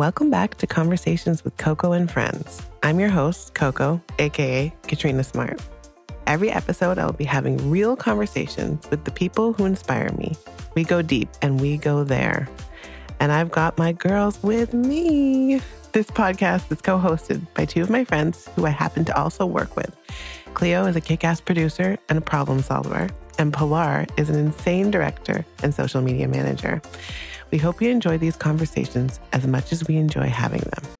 Welcome back to Conversations with Coco and Friends. I'm your host, Coco, aka Katrina Smart. Every episode, I will be having real conversations with the people who inspire me. We go deep and we go there. And I've got my girls with me. This podcast is co hosted by two of my friends who I happen to also work with. Cleo is a kick ass producer and a problem solver, and Pilar is an insane director and social media manager. We hope you enjoy these conversations as much as we enjoy having them.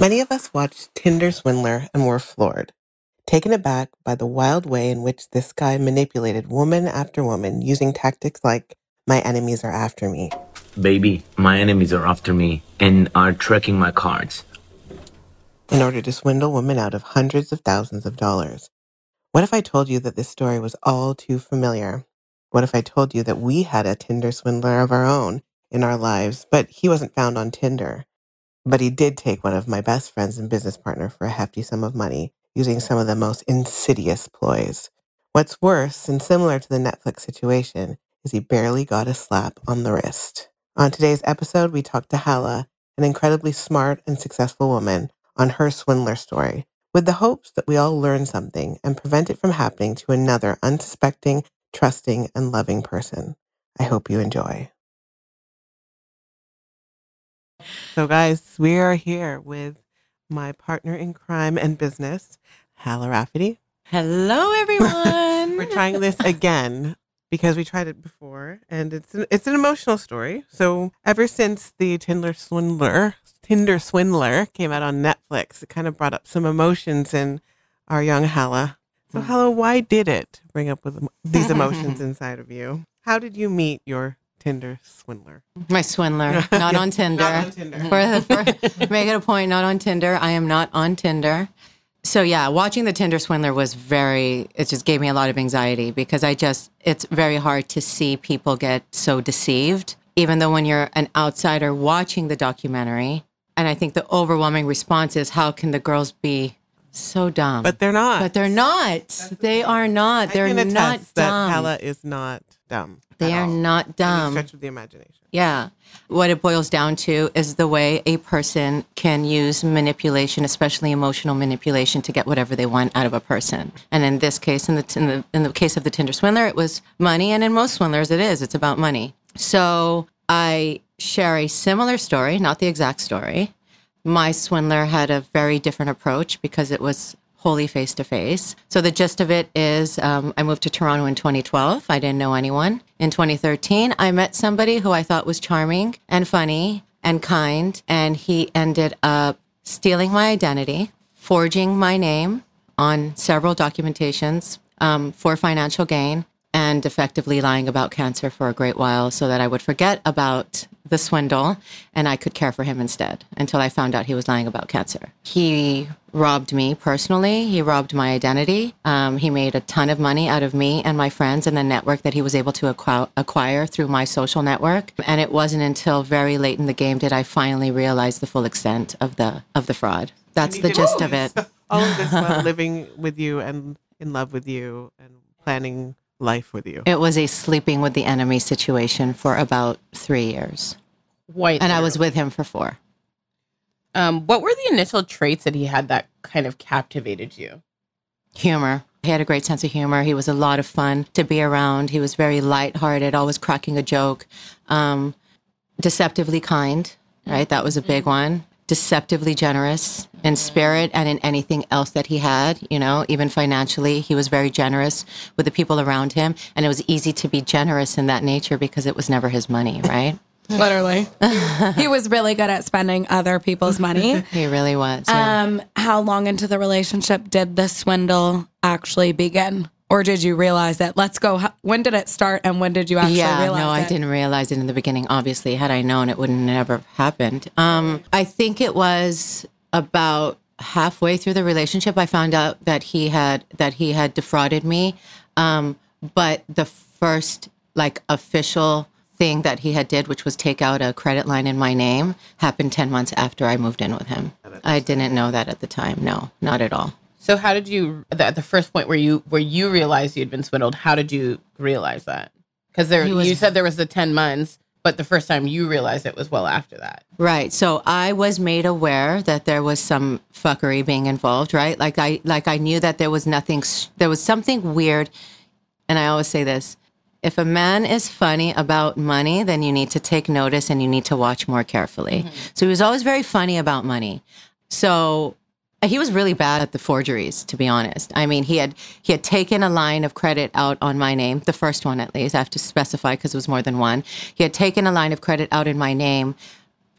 Many of us watched Tinder Swindler and were floored, taken aback by the wild way in which this guy manipulated woman after woman using tactics like, my enemies are after me. Baby, my enemies are after me and are tracking my cards. in order to swindle women out of hundreds of thousands of dollars. What if I told you that this story was all too familiar? What if I told you that we had a Tinder swindler of our own in our lives, but he wasn't found on Tinder? But he did take one of my best friends and business partner for a hefty sum of money using some of the most insidious ploys. What's worse and similar to the Netflix situation is he barely got a slap on the wrist. On today's episode, we talked to Hala, an incredibly smart and successful woman, on her swindler story, with the hopes that we all learn something and prevent it from happening to another unsuspecting, trusting, and loving person. I hope you enjoy. So, guys, we are here with my partner in crime and business, Hala Rafferty. Hello, everyone. We're trying this again because we tried it before, and it's an, it's an emotional story. So, ever since the Tinder swindler, Tinder swindler came out on Netflix, it kind of brought up some emotions in our young Hala. So, mm. Hala, why did it bring up with these emotions inside of you? How did you meet your Tinder swindler? My swindler, not on Tinder. Not on Tinder. For, for, make it a point, not on Tinder. I am not on Tinder. So yeah, watching the Tinder swindler was very. It just gave me a lot of anxiety because I just. It's very hard to see people get so deceived, even though when you're an outsider watching the documentary, and I think the overwhelming response is, "How can the girls be so dumb?" But they're not. But they're not. They are not. They're not attest that dumb. Hala is not dumb. They are all. not dumb. stretch of the imagination. Yeah. What it boils down to is the way a person can use manipulation, especially emotional manipulation, to get whatever they want out of a person. And in this case, in the in the in the case of the Tinder swindler, it was money, and in most swindlers, it is. It's about money. So I share a similar story, not the exact story. My swindler had a very different approach because it was wholly face to face. So the gist of it is um, I moved to Toronto in 2012. I didn't know anyone. In 2013, I met somebody who I thought was charming and funny and kind, and he ended up stealing my identity, forging my name on several documentations um, for financial gain, and effectively lying about cancer for a great while so that I would forget about the swindle and I could care for him instead until I found out he was lying about cancer. He robbed me personally. He robbed my identity. Um, he made a ton of money out of me and my friends and the network that he was able to acquire, acquire through my social network. And it wasn't until very late in the game did I finally realize the full extent of the of the fraud. That's the gist all of it. All of this while living with you and in love with you and planning life with you. It was a sleeping with the enemy situation for about three years. White. And I was with him for four. Um, what were the initial traits that he had that kind of captivated you? Humor. He had a great sense of humor. He was a lot of fun to be around. He was very lighthearted, always cracking a joke. Um, deceptively kind, right? That was a big one. Deceptively generous in spirit and in anything else that he had, you know, even financially. He was very generous with the people around him. And it was easy to be generous in that nature because it was never his money, right? Literally. he was really good at spending other people's money. He really was. yeah. Um, how long into the relationship did the swindle actually begin? Or did you realize that? Let's go. How- When did it start and when did you actually realize it? yeah, realize no, I didn't realize it in the beginning. Obviously, had I known, it wouldn't have ever happened. Um, I think it was about halfway through the relationship I found out that he had that he had defrauded me. Um, but the first like official thing that he had did, which was take out a credit line in my name, happened ten months after I moved in with him. I didn't know that at the time. No, not at all. So how did you at the first point where you where you realized you'd been swindled? How did you realize that? Because there was- you said there was the ten months, but the first time you realized it was well after that. Right. So I was made aware that there was some fuckery being involved, right? Like I like I knew that there was nothing there was something weird and I always say this. If a man is funny about money, then you need to take notice and you need to watch more carefully. Mm-hmm. So he was always very funny about money. So uh, he was really bad at the forgeries, to be honest. I mean, he had he had taken a line of credit out on my name, the first one at least. I have to specify because it was more than one. He had taken a line of credit out in my name,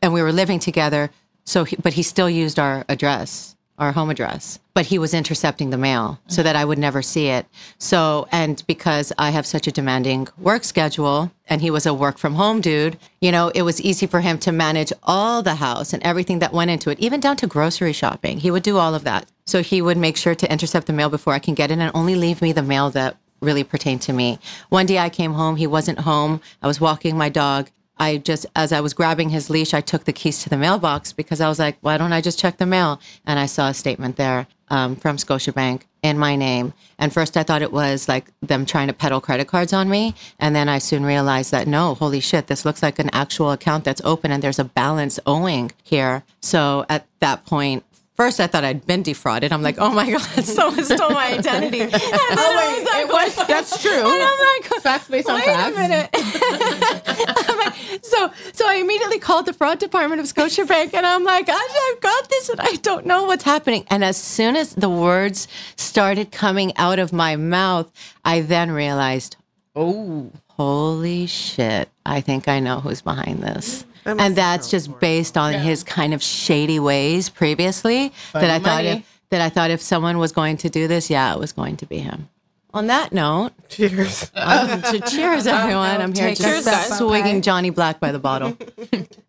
and we were living together. So, he, but he still used our address, our home address. But he was intercepting the mail so that I would never see it. So, and because I have such a demanding work schedule, and he was a work from home dude, you know, it was easy for him to manage all the house and everything that went into it, even down to grocery shopping. He would do all of that. So he would make sure to intercept the mail before I can get it and only leave me the mail that really pertained to me. One day I came home, he wasn't home. I was walking my dog. I just, as I was grabbing his leash, I took the keys to the mailbox because I was like, why don't I just check the mail? And I saw a statement there um, from Scotiabank in my name. And first I thought it was like them trying to peddle credit cards on me. And then I soon realized that no, holy shit, this looks like an actual account that's open and there's a balance owing here. So at that point, First, I thought I'd been defrauded. I'm like, oh my God, someone stole my identity. And then I oh, was like, it was that's true. and I'm like, facts based on wait facts. a minute. Like, so, so I immediately called the fraud department of Scotiabank, and I'm like, I've got this, and I don't know what's happening. And as soon as the words started coming out of my mouth, I then realized, Oh, holy shit, I think I know who's behind this. And that's just based on his kind of shady ways previously that I thought if, that I thought if someone was going to do this, yeah, it was going to be him. On that note, Cheers. um, cheers everyone. I'm here Take a just sip, swigging? Johnny Black by the bottle.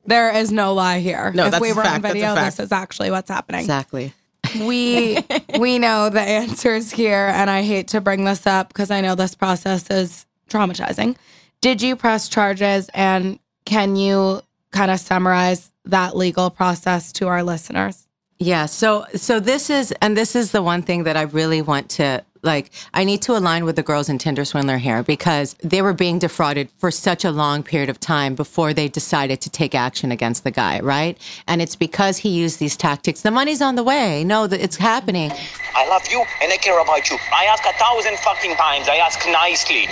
There is no lie here. No, if that's we a were fact, on that's a video, fact. this is actually what's happening. exactly. We we know the answers here, and I hate to bring this up because I know this process is traumatizing. Did you press charges, and can you kind of summarize that legal process to our listeners? Yeah. So so this is and this is the one thing that I really want to like I need to align with the girls in Tinder Swindler here because they were being defrauded for such a long period of time before they decided to take action against the guy, right? And it's because he used these tactics. The money's on the way. No, that it's happening. I love you and I care about you. I ask a thousand fucking times. I ask nicely.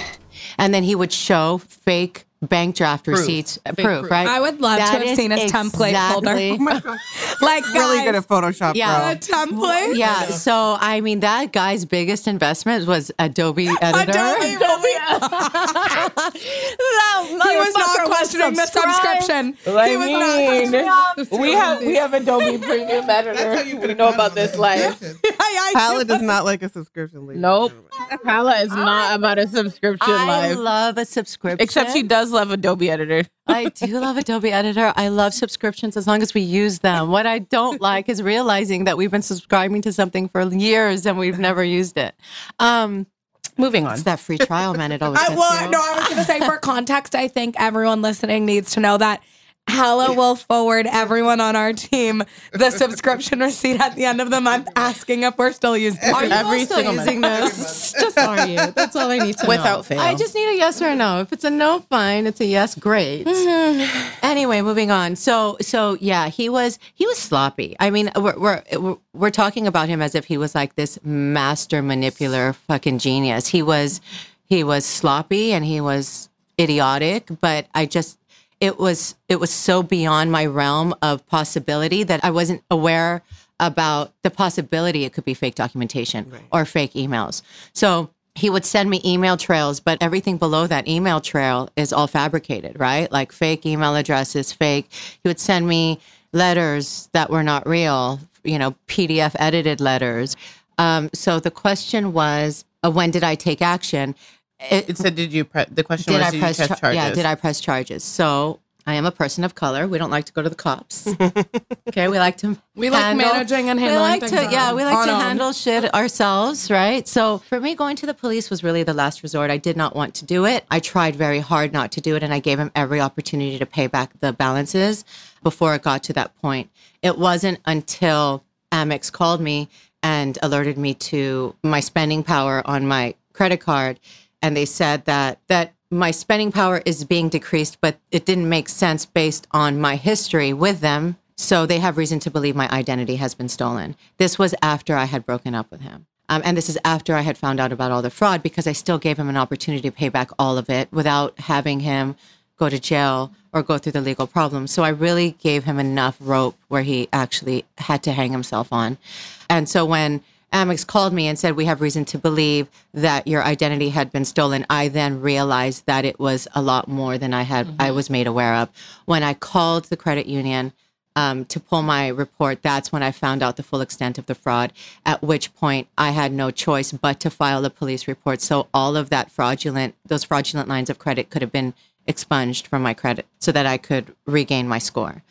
And then he would show fake bank draft receipts, uh, Fake proof, proof. right? I would love to have is seen his template folder. exactly- Like really guys, good at Photoshop, Yeah. a template. Yeah. So I mean, that guy's biggest investment was Adobe Editor. Adobe He was not questioning the subscription. I he was mean, not we have we have Adobe Premium Editor. That's how you We know about this life. I, I, Hala does not like a subscription. ladies and Nope, gentlemen. Hala is not about a subscription I life. love a subscription. Except she does love Adobe Editor. I do love Adobe Editor. I love subscriptions as long as we use them. What I don't like is realizing that we've been subscribing to something for years and we've never used it. Um, Moving on. it's that free trial, man. It always I, gets well, you. no, I was going to say for context, I think everyone listening needs to know that Hella will forward everyone on our team the subscription receipt at the end of the month, asking if we're still using it. Are you Every also single using this? Just are you? That's all I need to know. Without fail. I just need a yes or a no. If it's a no, fine. It's a yes, great. Mm-hmm. anyway, moving on. So, so yeah, he was he was sloppy. I mean, we're we're we're- we're talking about him as if he was like this master manipulator, fucking genius. He was he was sloppy and he was idiotic. But I just it was it was so beyond my realm of possibility that I wasn't aware about the possibility it could be fake documentation or fake emails. So he would send me email trails, but everything below that email trail is all fabricated, right? Like fake email addresses, fake. He would send me letters that were not real, you know, PDF edited letters. Um, so the question was, uh, when did I take action? It, It said, "Did you?" Pre- the question did was, I "Did you press char- charges?" Yeah, did I press charges? So I am a person of color. We don't like to go to the cops. okay, we like to We like managing and handling We like things to, yeah, we like to own. handle shit ourselves, right? So for me, going to the police was really the last resort. I did not want to do it. I tried very hard not to do it, and I gave him every opportunity to pay back the balances before it got to that point. It wasn't until Amex called me and alerted me to my spending power on my credit card and they said that that my spending power is being decreased but it didn't make sense based on my history with them so they have reason to believe my identity has been stolen this was after i had broken up with him um, and this is after i had found out about all the fraud because i still gave him an opportunity to pay back all of it without having him go to jail or go through the legal problems. So I really gave him enough rope where he actually had to hang himself on. And so when Amex called me and said, We have reason to believe that your identity had been stolen, I then realized that it was a lot more than I had I was made aware of. When I called the credit union um, to pull my report, that's when I found out the full extent of the fraud. At which point, I had no choice but to file a police report. So all of that fraudulent, those fraudulent lines of credit could have been expunged from my credit, so that I could regain my score.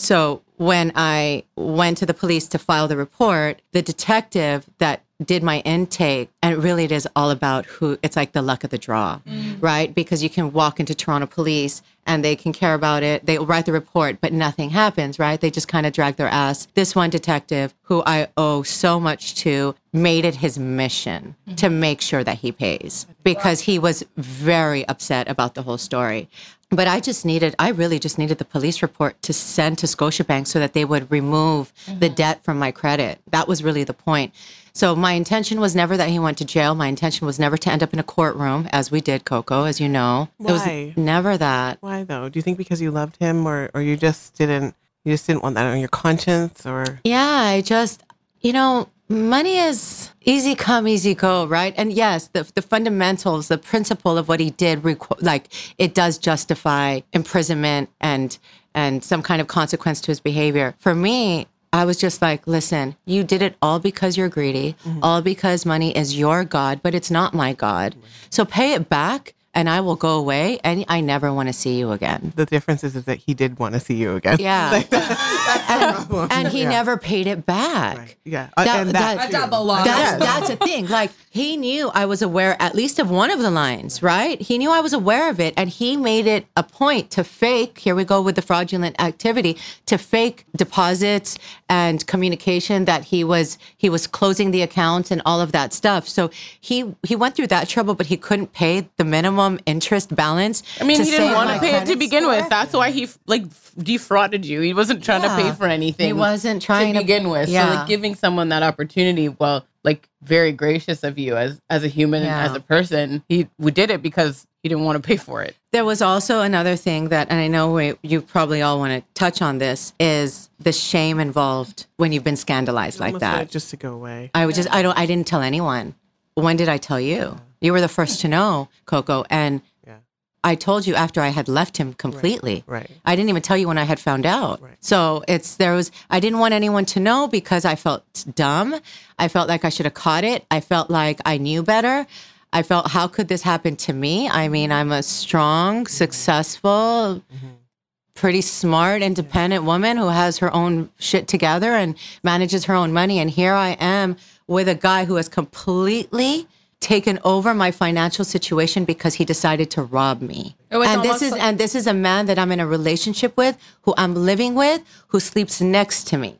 So when I went to the police to file the report, the detective that did my intake, and really it is all about who it's like the luck of the draw, mm. right? Because you can walk into Toronto police and they can care about it. They write the report, but nothing happens, right? They just kind of drag their ass. This one detective, who I owe so much to, made it his mission mm-hmm. to make sure that he pays because he was very upset about the whole story. But I just needed, I really just needed the police report to send to Scotiabank so that they would remove the mm-hmm. debt from my credit. That was really the point. So my intention was never that he went to jail. My intention was never to end up in a courtroom, as we did, Coco, as you know. It Why? was never that. Why though? Do you think because you loved him, or or you just didn't you just didn't want that on your conscience, or Yeah, I just, you know, money is easy come, easy go, right? And yes, the the fundamentals, the principle of what he did, requ- like it does justify imprisonment and and some kind of consequence to his behavior. For me, I was just like, listen, you did it all because you're greedy, mm-hmm. all because money is your god, but it's not my god. So pay it back. And I will go away, and I never want to see you again. the difference is, is that he did want to see you again? Yeah. and, problem. and he Yeah. never paid it back. Right. Yeah. Uh, and that too. double loss. That's, that's a thing. Like he knew I was aware at least of one of the lines, right? He knew I was aware of it, and he made it a point to fake. Here we go with the fraudulent activity to fake deposits and communication that he was he was closing the accounts and all of that stuff. So he he went through that trouble, but he couldn't pay the minimum interest balance. I mean, he didn't want to pay it to begin score. with. That's why he like defrauded you. He wasn't trying to pay for anything. He wasn't trying to to- begin with. So like giving someone that opportunity, well, like very gracious of you as as a human Yeah. and as a person. He we did it because he didn't want to pay for it. There was also another thing that, and I know we, you probably all want to touch on this, is the shame involved when you've been scandalized like that. just to go away. I would just, I don't, I didn't tell anyone. When did I tell you? You were the first to know, Coco, and Yeah. I told you after I had left him completely. Right. I didn't even tell you when I had found out. Right. So it's there was I didn't want anyone to know because I felt dumb. I felt like I should have caught it. I felt like I knew better. I felt how could this happen to me? I mean, I'm a strong, mm-hmm. successful, mm-hmm. pretty smart, independent woman who has her own shit together and manages her own money and here I am with a guy who has completely taken over my financial situation because he decided to rob me. And this is like- and this is a man that I'm in a relationship with, who I'm living with, who sleeps next to me.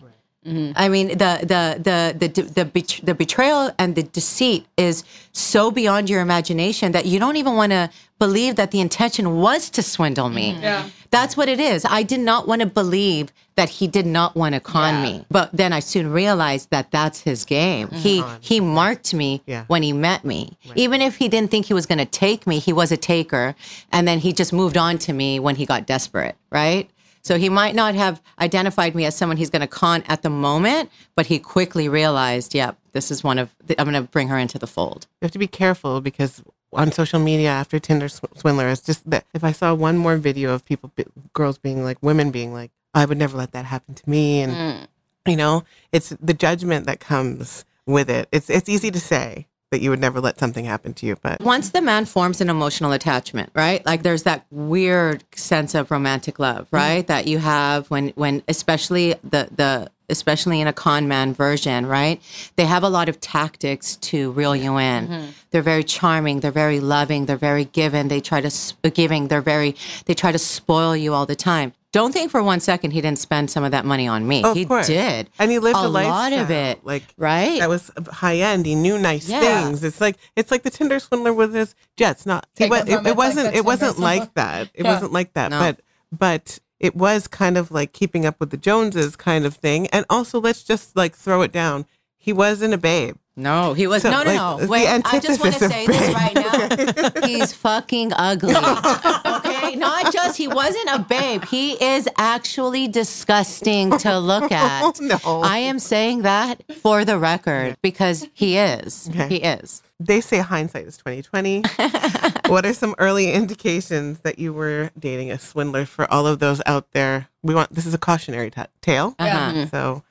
Mm-hmm. I mean, the the the the the, bet- the betrayal and the deceit is so beyond your imagination that you don't even want to believe that the intention was to swindle me. Mm-hmm. Yeah. That's what it is. I did not want to believe that he did not want to con me. But then I soon realized that that's his game. Mm-hmm. He he marked me Yeah. when he met me. Even if he didn't think he was going to take me, he was a taker and then he just moved on to me when he got desperate, right? So he might not have identified me as someone he's going to con at the moment, but he quickly realized, yep, this is one of the, I'm going to bring her into the fold. You have to be careful because on social media after Tinder sw- swindler, it's just that if I saw one more video of people, girls being like, women being like, I would never let that happen to me, and mm. you know, it's the judgment that comes with it. It's it's easy to say that you would never let something happen to you, but once the man forms an emotional attachment right? Like there's that weird sense of romantic love mm-hmm. right? That you have when when especially the the especially in a con man version right? They have a lot of tactics to reel you in. Mm-hmm. They're very charming they're very loving they're very given they try to s- giving they're very they try to spoil you all the time don't think for one second he didn't spend some of that money on me Oh, he course. did and he lived a, a lot of it like right that was high end. He knew nice Yeah. things. It's like it's like the Tinder swindler with his jets. Not he was, it it, it like wasn't the it wasn't Tinder like that. It Yeah. wasn't like that. No. But but it was kind of like keeping up with the Joneses kind of thing. And also let's just like throw it down. He wasn't a babe. No, he was So, no, no, like, no. the Wait, I just want to say this right now. He's fucking ugly. Okay, not just he wasn't a babe. He is actually disgusting to look at. no. I am saying that for the record because he is. Okay. He is. They say hindsight is twenty twenty. what are some early indications that you were dating a swindler for all of those out there? We want this is a cautionary ta tale. Uh-huh. So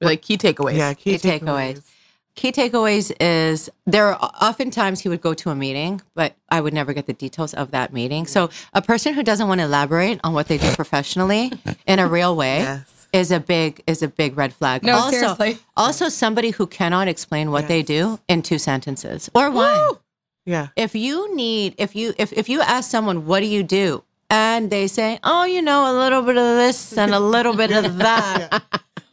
Like key takeaways. yeah, key, Key takeaways. Key takeaways is there are oftentimes he would go to a meeting, but I would never get the details of that meeting. So a person who doesn't want to elaborate on what they do professionally in a real way Yes. is a big is a big red flag. No, also, seriously. Also somebody who cannot explain what they do in two sentences or one. Yeah. If you need if you if if you ask someone what do you do and they say, "Oh, you know, a little bit of this and a little bit of that."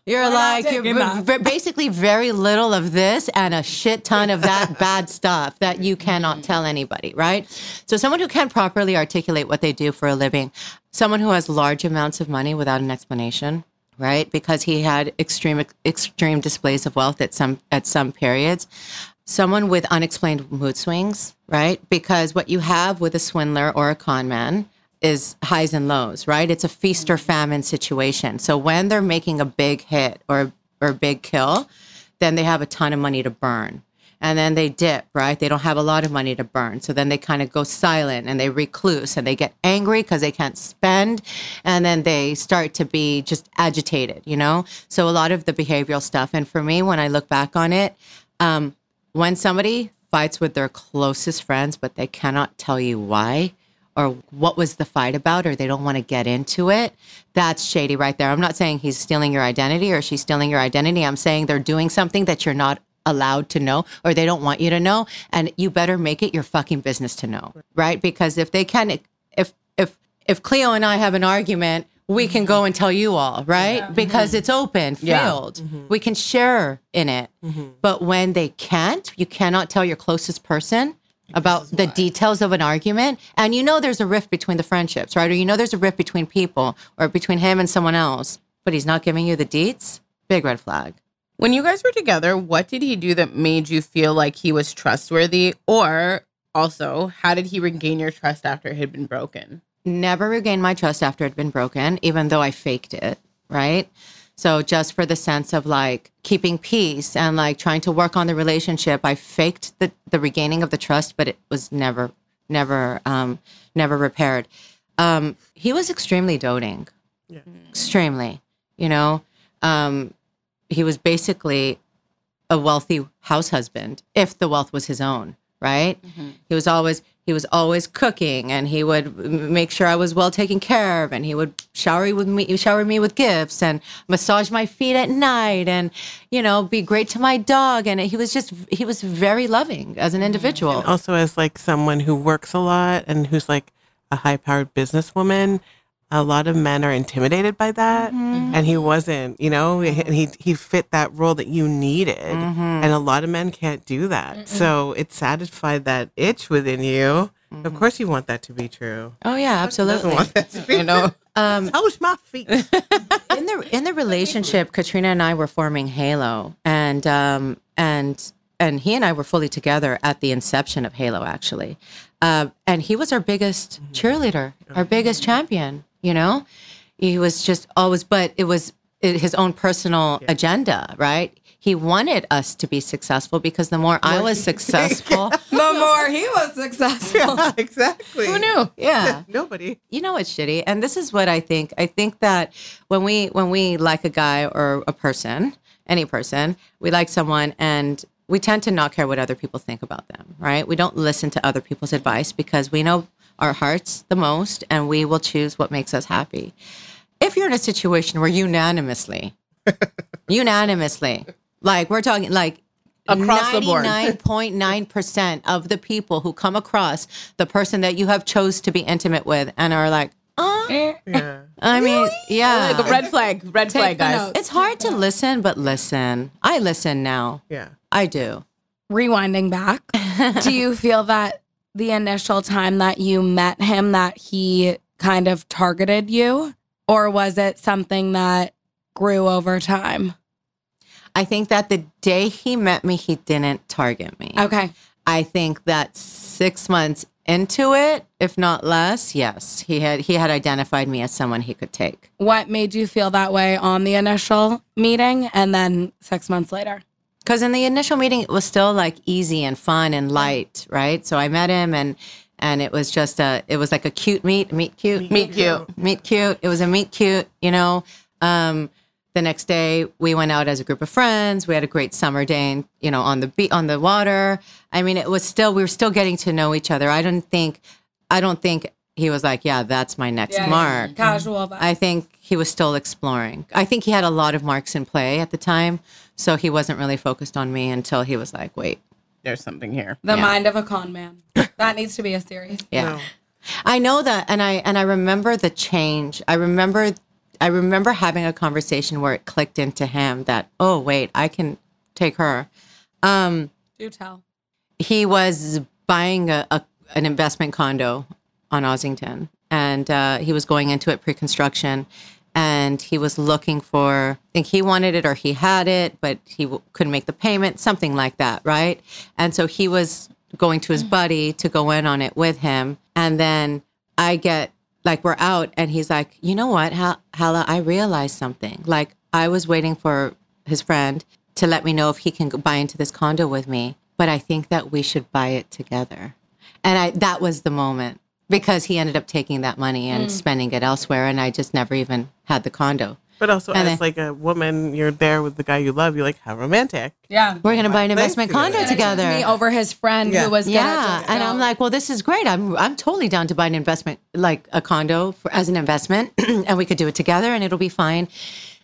You're like you're v- basically very little of this and a shit ton of that bad stuff that you cannot tell anybody, right? So someone who can't properly articulate what they do for a living, someone who has large amounts of money without an explanation, right? Because he had extreme extreme displays of wealth at some at some periods. Someone with unexplained mood swings, right? Because what you have with a swindler or a con man is highs and lows, right? It's a feast or famine situation. So when they're making a big hit or or a big kill, then they have a ton of money to burn. And then they dip, right? They don't have a lot of money to burn. So then they kind of go silent and they recluse and they get angry because they can't spend. And then they start to be just agitated, you know? So a lot of the behavioral stuff. And for me, when I look back on it, um, when somebody fights with their closest friends, but they cannot tell you why or what was the fight about, or they don't want to get into it, that's shady right there. I'm not saying he's stealing your identity or she's stealing your identity. I'm saying they're doing something that you're not allowed to know or they don't want you to know. And you better make it your fucking business to know, right? Because if they can, if, if, if Cleo and I have an argument, we can go and tell you all, right? Because it's open Yeah. field. Mm-hmm. We can share in it. Mm-hmm. But when they can't, you cannot tell your closest person about the details of an argument. And you know there's a rift between the friendships, right? Or you know there's a rift between people or between him and someone else, but he's not giving you the deets. Big red flag. When you guys were together, what did he do that made you feel like he was trustworthy? Or also, how did he regain your trust after it had been broken? never regained my trust after it had been broken, even though I faked it, right? So just for the sense of like keeping peace and like trying to work on the relationship, I faked the, the regaining of the trust, but it was never, never, um, never repaired. Um, he was extremely doting, extremely, you know, um, he was basically a wealthy house husband if the wealth was his own, right? He was always he was always cooking and he would make sure I was well taken care of and he would shower with me shower me with gifts and massage my feet at night and you know be great to my dog and he was just he was very loving as an mm-hmm. individual. Also, as like someone who works a lot and who's like a high powered businesswoman, a lot of men are intimidated by that. And he wasn't, you know, and he, he fit that role that you needed. And a lot of men can't do that. So it satisfied that itch within you. Of course, you want that to be true. Oh yeah, absolutely. want that to be You know, Um, Touch my feet. in the in the relationship, Katrina and I were forming Halo, and um, and and he and I were fully together at the inception of Halo, actually. Uh, and he was our biggest cheerleader, our biggest champion. You know, he was just always, but it was his own personal agenda, right? He wanted us to be successful because the more I was successful, The more he was successful. exactly. who knew? yeah, Nobody. you know what's shitty and this is what i think i think that when we when we like a guy or a person any person we like someone and we tend to not care what other people think about them right we don't listen to other people's advice because we know our hearts the most and we will choose what makes us happy if you're in a situation where unanimously unanimously like we're talking like Across the board. 99.9% of the people who come across the person that you have chose to be intimate with and are like, uh, Yeah. I mean, yeah. Like a red flag, red flag, the guys. notes. it's hard to listen, but listen. I listen now. Yeah. I do. Rewinding back, do you feel that the initial time that you met him that he kind of targeted you or was it something that grew over time? I think that the day he met me, he didn't target me. Okay. I think that six months into it, if not less, yes, he had he had identified me as someone he could take. What made you feel that way on the initial meeting and then 6 months later? Because in the initial meeting, it was still like easy and fun and light, right? So I met him and and it was just a it was like a cute meet, meet cute, Meet cute. meet cute. It was a meet cute, you know. Um, the next day we went out as a group of friends. We had a great summer day, and, you know, on the beach, on the water. I mean, it was still we were still getting to know each other. I don't think, I don't think he was like, yeah, that's my next mark. Casual vibe. I think he was still exploring. I think he had a lot of marks in play at the time, so he wasn't really focused on me until he was like, wait, There's something here. the yeah. mind of a con man. that needs to be a series. yeah. I know that and I and I remember the change. I remember I remember having a conversation where it clicked into him that, oh wait, I can take her. Um Do tell. he was buying a, a an investment condo on Ossington, and uh, he was going into it pre-construction, and he was looking for. I think he wanted it or he had it, but he w- couldn't make the payment, something like that, right? And so he was going to his buddy to go in on it with him, and then I get like we're out, and he's like, you know what, Hal- Hala, I realized something. Like I was waiting for his friend to let me know if he can buy into this condo with me, but I think that we should buy it together. And I that was the moment because he ended up taking that money and mm. spending it elsewhere and I just never even had the condo. But also, And as then- like a woman, you're there with the guy you love. You're like, how romantic. Yeah. We're going to buy an Thanks investment to condo that. together. Me over his friend Yeah. who was gonna yeah, and I'm like, well, this is great. I'm I'm totally down to buy an investment, like a condo for, as an investment, and we could do it together, and it'll be fine.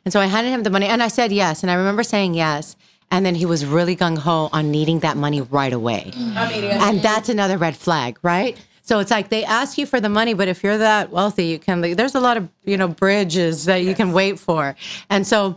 And so I handed him the money, and I said yes, and I remember saying yes, and then he was really gung ho on needing that money right away, mm. and that's another red flag, right? So it's like they ask you for the money, but if you're that wealthy, you can. There's a lot of you know bridges that you can wait for, and so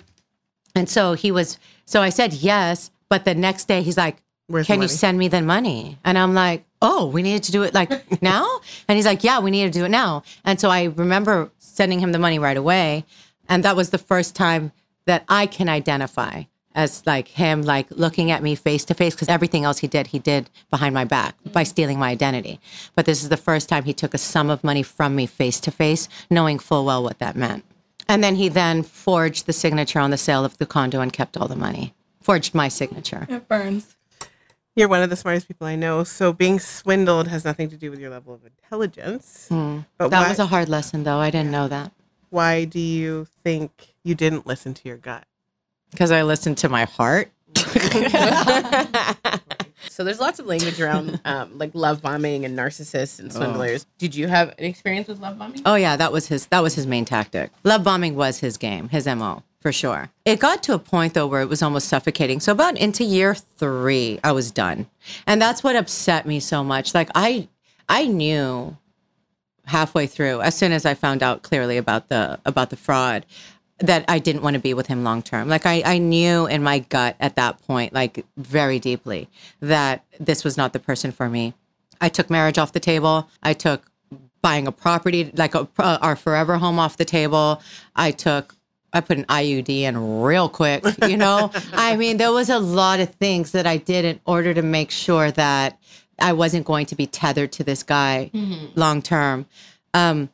and so he was, so I said yes. But the next day he's like, Where's Can you send me the money? And I'm like, Oh, we needed to do it like now? And he's like, Yeah, we need to do it now. And so I remember sending him the money right away. And that was the first time that I can identify as like him, like looking at me face to face, because everything else he did, he did behind my back by stealing my identity. But this is the first time he took a sum of money from me face to face, knowing full well what that meant. And then he then forged the signature on the sale of the condo and kept all the money. Forged my signature. it burns. You're one of the smartest people I know. So being swindled has nothing to do with your level of intelligence. But Hmm. That why, was a hard lesson, though. I didn't know that why do you think you didn't listen to your gut? Because I listened to my heart. So there's lots of language around um, like love bombing and narcissists and swindlers. Did you have an experience with love bombing? Oh yeah, that was his that was his main tactic. Love bombing was his game, his MO, for sure. It got to a point though where it was almost suffocating. So about into year 3, I was done. And that's what upset me so much. Like I I knew halfway through as soon as I found out clearly about the about the fraud that I didn't want to be with him long term. Like I, I knew in my gut at that point, like very deeply, that this was not the person for me. I took marriage off the table. I took buying a property, like a, uh, our forever home off the table. I took, I put an IUD in real quick, you know? I mean, there was a lot of things that I did in order to make sure that I wasn't going to be tethered to this guy long term. Um,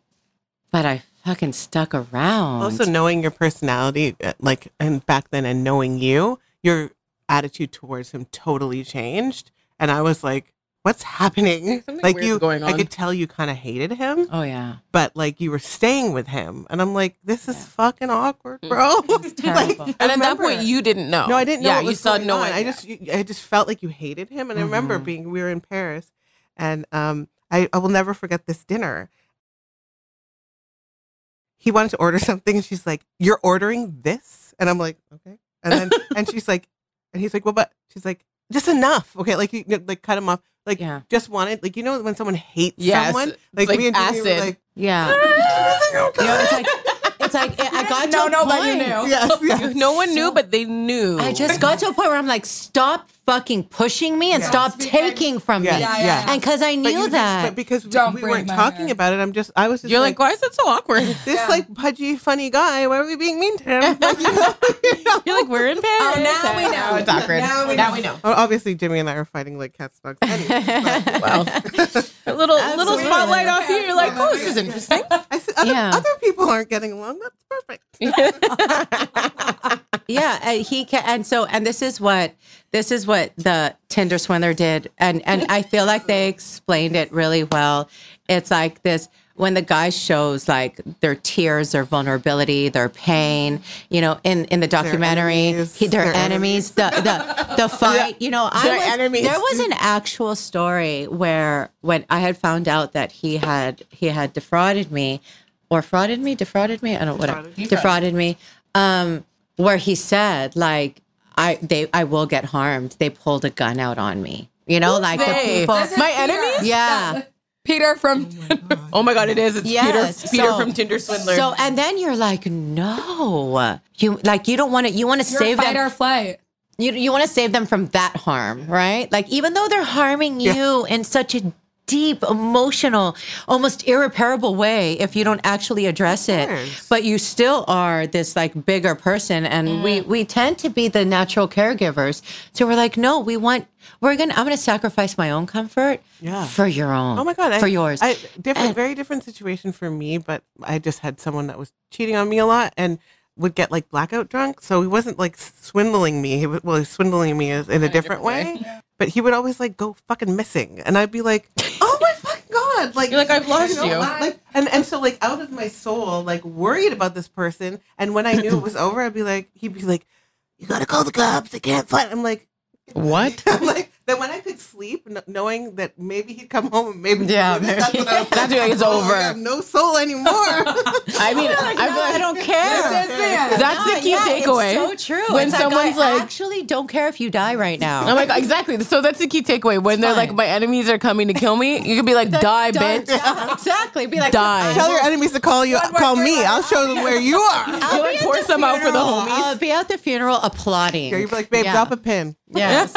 but I fucking stuck around. Also, knowing your personality, uh, like, and back then, and knowing you, your attitude towards him totally changed. And I was like, "What's happening?" something Like you, going I could tell you kind of hated him, oh yeah. but like you were staying with him, and I'm like, "This is fucking awkward, bro." terrible. I and at that point, you didn't know. No, I didn't know. Yeah, you saw no one. I just, you- I just felt like you hated him, and I remember Mhm. being. We were in Paris, and um, I, I will never forget this dinner. He wanted to order something, and she's like, "You're ordering this," and I'm like, "Okay," and then, and she's like, and he's like, "Well, but," she's like, "Just enough, okay?" Like, you like cut him off, like, Yeah. just wanted, like, you know, when someone hates Yes, someone, like, like me and Jimmy were acid. like, Yeah. Ah, "Everything You know, it's like it's like I got to No, a no, point. but you knew. yes, yes. no one knew, but they knew. I just got to a point where I'm like, stop fucking pushing me and stop taking from Yes, me. Yeah, yeah. And because I knew you just- that. but because we, Don't we break weren't talking heart. about it, I'm just, I was just You're like, why is it so awkward? this like pudgy, funny guy. Why are we being mean to him? Like, you know, you know? You're like, we're in oh, Paris. Oh, now we know. It's awkward. Now we Now know. we know. Oh, obviously, Jimmy and I are fighting like cats and dogs. Anyway, Well, a little little spotlight off you. You're like, oh, this is interesting. I said, other, Yeah. other people aren't getting along. That's perfect. yeah, and he can, and so and this is what this is what the Tinder swindler did, and and I feel like they explained it really well. It's like this when the guy shows like their tears, their vulnerability, their pain. You know, in in the documentary, enemies. he, their Their enemies, the the the fight. You know, I was, enemies. there was an actual story where when I had found out that he had he had defrauded me, or frauded me, defrauded me. I don't know whatever Defrauded. defrauded me. Um, where he said like I they I will get harmed. They pulled a gun out on me. You know, like the people. This is My enemies? Yeah. Peter from oh, oh my god, it is. It's Yes. Peter. Peter So- from Tinder Swindler. So and then you're like, no, you like you don't want to. You want to save fight them. or flight. you you want to save them from that harm, right? Like even though they're harming you in such a deep, emotional, almost irreparable way if you don't actually address it. But you still are this like bigger person and mm. we we tend to be the natural caregivers. So we're like, no, we want we're to I'm going to sacrifice my own comfort Yeah. for your own. Oh my god, For I, yours. I, different, And- very different situation for me. But I just had someone that was cheating on me a lot and would get like blackout drunk. So he wasn't like swindling me. He was, well, he was swindling me as- in a, different, way. But he would always like go fucking missing, and I'd be like, oh my fucking god, like You're like, "I've lost you." Like, and and so like out of my soul, like worried about this person. And when I knew it was over, I'd be like, he'd be like, you gotta call the cops. They can't find. I'm like. what? I'm like that when I could sleep, knowing that maybe he'd come home and maybe Yeah, that's maybe. what I was That's when it's Oh, over. I have no soul anymore. I mean, I feel like I don't care. That's the key yeah, takeaway. It's so true. When It's someone's I like- actually don't care if you die right now. Oh my god, exactly. So that's the key takeaway. When they're like, my enemies are coming to kill me, you could be like, die, bitch. exactly. Be like, Die. Tell your enemies to call you. Call me. I'll show them where you are. I'll You be like pour some out for the funeral. homies? I'll be at the funeral applauding. You'd be like, babe, drop a pin. Yes.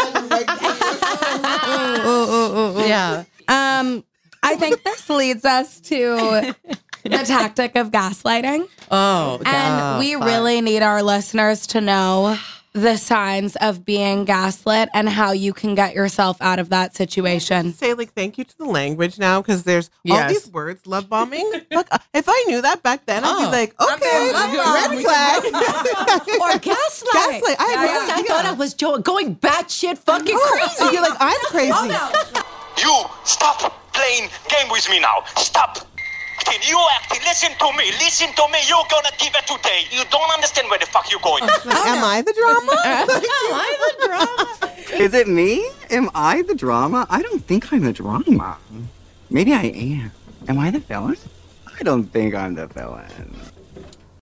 yeah. Um, I think this leads us to the tactic of gaslighting. Oh, And we fuck. really need our listeners to know the signs of being gaslit and how you can get yourself out of that situation. Say like thank you to the language now because there's all these words. Love bombing. Look, uh, if I knew that back then, I'd be Oh. like, okay, red flag. or gaslight. Gaslight. I had no Yes, I idea. thought I was jo- going batshit fucking crazy. You're like, I'm crazy. You stop playing game with me now. Stop. Acting, you acting. Listen to me. Listen to me. You're gonna give it today. You don't understand where the fuck you're going. Am I the drama? Am I the drama? Is it me? Am I the drama? I don't think I'm the drama. Maybe I am. Am I the villain? I don't think I'm the villain.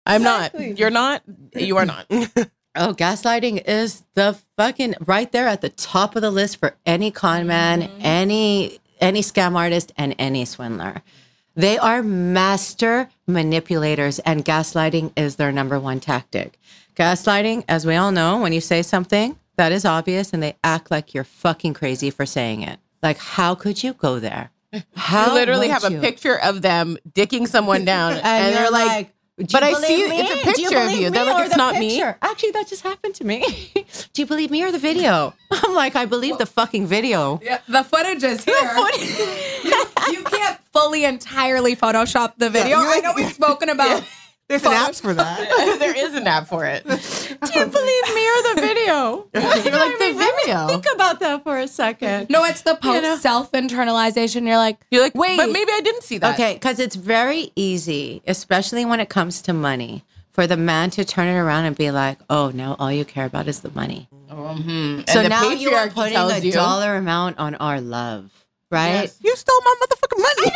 I'm not. You're not. You are not. Oh, gaslighting is the fucking right there at the top of the list for any con man, mm-hmm. any any scam artist, and any swindler. They are master manipulators, and gaslighting is their number one tactic. Gaslighting, as we all know, when you say something that is obvious and they act like you're fucking crazy for saying it. Like, how could you go there? How you literally have a picture of them dicking someone down, and, And they're like, like, "Do "But I see believe it's a me? Do picture of you." They're like, "It's the not me." Actually, that just happened to me. Do you believe me or the video? I'm like, I believe the fucking video. Yeah, the footage is here. you can't fully entirely Photoshop the video. I know we've spoken about. There's an app for that. there is an app for it. Do you believe me or the video? You're like the video. Think about that for a second. No, it's the post know? self internalization. You're like, You're like, Wait. but maybe I didn't see that. Okay, because it's very easy, especially when it comes to money, for the man to turn it around and be like, "Oh, now all you care about is the money." Mhm. So And the now you are patriarchy putting tells a you- dollar amount on our love, right? Yes. You stole my motherfucking money.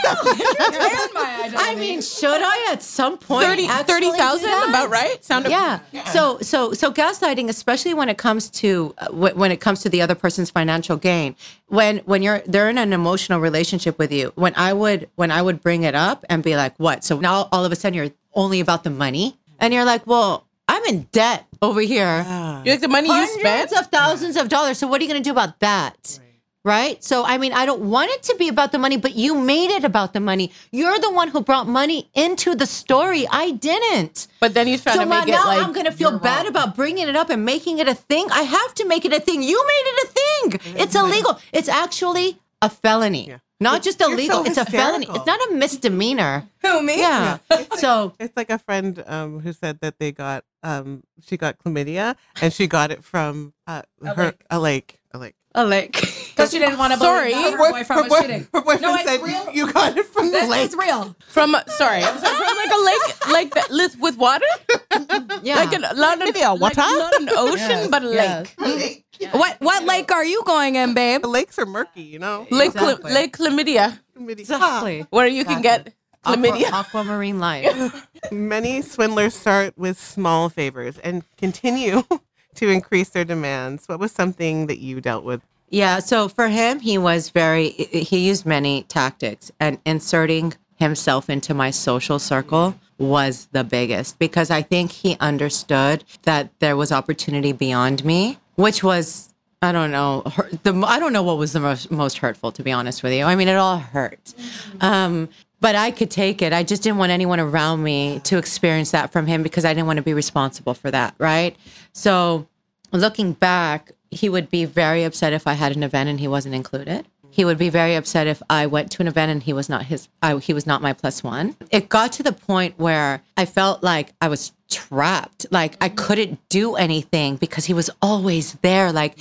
and my. I mean, should I at some point 30 actually do 30,000 that? about right? Sound yeah. So so so gaslighting, especially when it comes to uh, wh- when it comes to the other person's financial gain, when when you're they're in an emotional relationship with you. When I would when I would bring it up and be like, "What?" So now all of a sudden you're only about the money, and you're like, "Well." I'm in debt over here. You're like the money you Hundreds spent. of thousands of dollars. So what are you going to do about that? Right. So, I mean, I don't want it to be about the money, but you made it about the money. You're the one who brought money into the story. I didn't. But then he's trying So to make it now like I'm going to feel bad wrong. about bringing it up and making it a thing. I have to make it a thing. You made it a thing. It's illegal. It's actually a felony. Not just illegal. so it's a felony. It's not a misdemeanor. Who me? Yeah. so It's like a friend um, who said that they got um, she got chlamydia and she got it from uh, her a lake. A lake. A lake. Because she didn't want to Sorry. believe that her Her- boyfriend her was boy- cheating. Her boyfriend No, it's said real. you got it from the This lake. is real. from sorry, I'm sorry, from like a lake like that with water, yeah. like a not an, Yeah, like water? not an ocean, but a lake. Yes. What what lake are you going in, babe? The lakes are murky, you know. Lake, chla- Exactly. lake chlamydia, Chlamydia. Exactly. Ah. where you can get Aqua, chlamydia. aquamarine life. Many swindlers start with small favors and continue to increase their demands. What was something that you dealt with? Yeah. So for him, he was very, he used many tactics and inserting himself into my social circle was the biggest because I think he understood that there was opportunity beyond me, which was, I don't know. The, I don't know what was the most, most hurtful, to be honest with you. I mean, it all hurt. Um, but I could take it. I just didn't want anyone around me to experience that from him because I didn't want to be responsible for that. Right. So looking back, he would be very upset if I had an event and he wasn't included. He would be very upset if I went to an event and he was not his. I, he was not my plus one. It got to the point where I felt like I was trapped. Like I couldn't do anything because he was always there. Like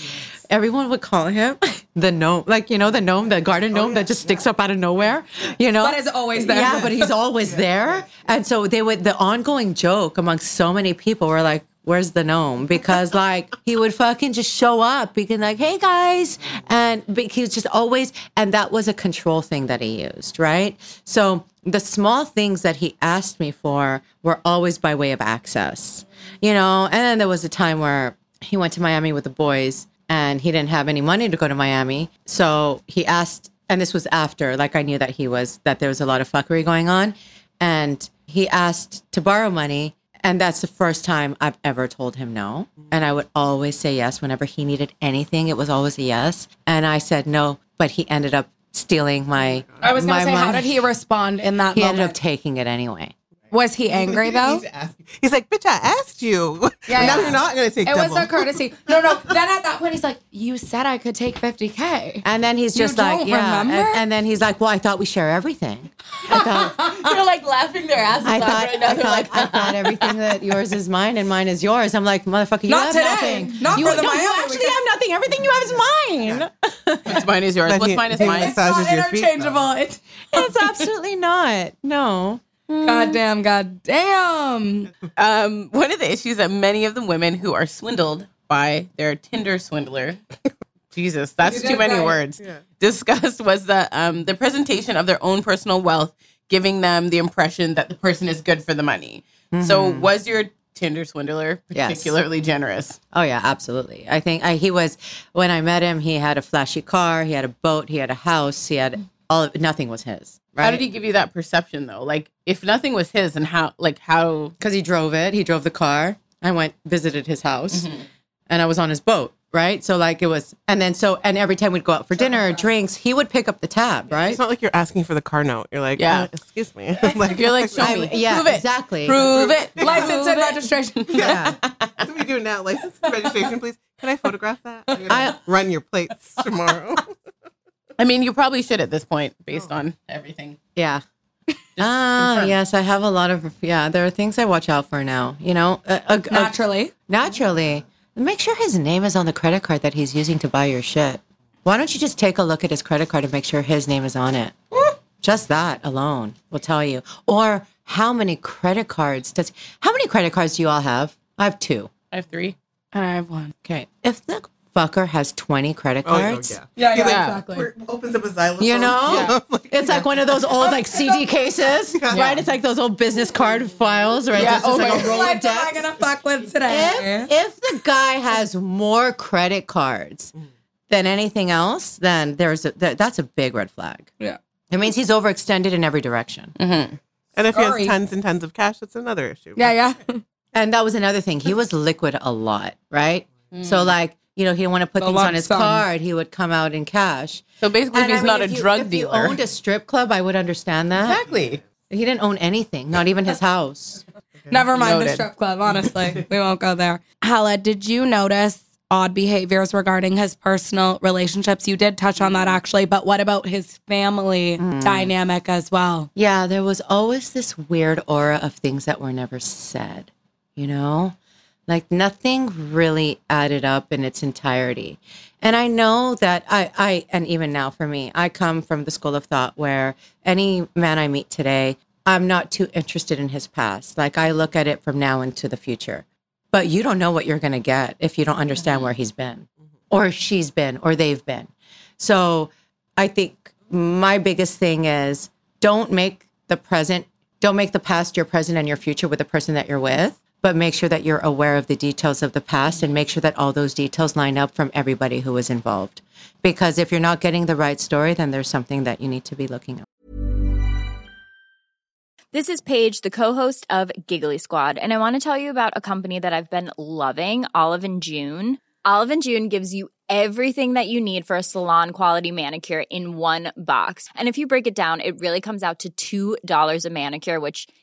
everyone would call him the gnome, like you know the gnome, the garden gnome that just sticks up out of nowhere. You know, But is always there. Yeah, but he's always there. And so they would. The ongoing joke amongst so many people were like where's the gnome? Because like he would fucking just show up, being like, hey guys. And he was just always, and that was a control thing that he used, right? So the small things that he asked me for were always by way of access, you know? And then there was a time where he went to Miami with the boys and he didn't have any money to go to Miami. So he asked, and this was after, like I knew that he was, that there was a lot of fuckery going on. And he asked to borrow money. And that's the first time I've ever told him no. And I would always say yes whenever he needed anything. It was always a yes. And I said no, but he ended up stealing my. I was my gonna say, how did he respond in that He ended up taking it anyway. Was he angry though? He's like, bitch, I asked you. Yeah, now yeah. you're not going to take It was a courtesy. No, no. Then at that point, he's like, "You said I could take 50k." And then he's You just like, don't yeah. And, remember? and then he's like, well, I thought we share everything. I thought, They're like laughing their asses I off right now. I They're thought, like, I thought everything that yours is mine and mine is yours. I'm like, motherfucker, you Not have today. nothing. Not you, for the no, you actually have nothing. Everything you have is mine. What's mine is yours. What's mine is mine. It's Not your feet, interchangeable. It's it's absolutely not. No. God damn, god damn. Um, one of the issues that many of the women who are swindled by their Tinder swindler Jesus, that's too many great. words. Discussed was the um the presentation of their own personal wealth, giving them the impression that the person is good for the money. So Mhm. was your Tinder swindler Yes. particularly generous? Oh yeah, absolutely. I think I, he was when I met him. He had a flashy car. He had a boat. He had a house. He had all. Of, nothing was his. Right? How did he give you that perception though? Like if nothing was his and how like how Because he drove it. He drove the car. I went visited his house, Mm-hmm. and I was on his boat. Right. So like it was, and then so and every time we'd go out for dinner or drinks, he would pick up the tab. Right. It's not like you're asking for the car note. You're like, Yeah. yeah, excuse me. like, you're like show I- me. yeah, Prove it. exactly. Prove it. License and registration. Yeah. That's what we do now. License and registration, please. Can I photograph that? I'm gonna I- run your plates tomorrow. I mean, you probably should at this point, based on everything. Yeah. Ah, confirm. yes, I have a lot of yeah. There are things I watch out for now. You know, a, a, a- Naturally. naturally. Make sure his name is on the credit card that he's using to buy your shit. Why don't you just take a look at his credit card and make sure his name is on it? Just that alone will tell you. Or how many credit cards does? How many credit cards do you all have? I have two. I have three. And I have one. Okay, if the fucker has twenty credit Oh, yeah, cards. yeah. Yeah, yeah. exactly. we're- opens up a xylophone. You know, Like, it's like one of those old like CD cases, right? It's like those old business card files, right? Yeah, It's just oh like my a God. Like, Rolodex. what am I gonna fuck with today? if, if the guy has more credit cards than anything else, then there's a, that, that's a big red flag. Yeah. It means he's overextended in every direction. Mm-hmm. and if he has tons and tons of cash, that's another issue. yeah, yeah. And that was another thing. He was liquid a lot, right? So like, you know, he didn't want to put The things on his sum. card. He would come out in cash. So basically, And if I he's mean, not if a you- drug if dealer, you owned a strip club, I would understand that. exactly. He didn't own anything, not even his house. Never mind the strip club, honestly. we won't go there. Hala, did you notice odd behaviors regarding his personal relationships? You did touch on that actually, but what about his family mm. dynamic as well? Yeah, there was always this weird aura of things that were never said, you know? Like nothing really added up in its entirety. And I know that I, I, and even now for me, I come from the school of thought where any man I meet today, I'm not too interested in his past. Like I look at it from now into the future. But you don't know what you're going to get if you don't understand mm-hmm. where he's been mm-hmm. or she's been or they've been. So I think my biggest thing is don't make the present, don't make the past your present and your future with the person that you're with, but make sure that you're aware of the details of the past and make sure that all those details line up from everybody who was involved. Because if you're not getting the right story, then there's something that you need to be looking at. This is Paige, the co-host of Giggly Squad, and I want to tell you about a company that I've been loving, Olive and June. Olive and June gives you everything that you need for a salon quality manicure in one box. And if you break it down, it really comes out to $2 a manicure, which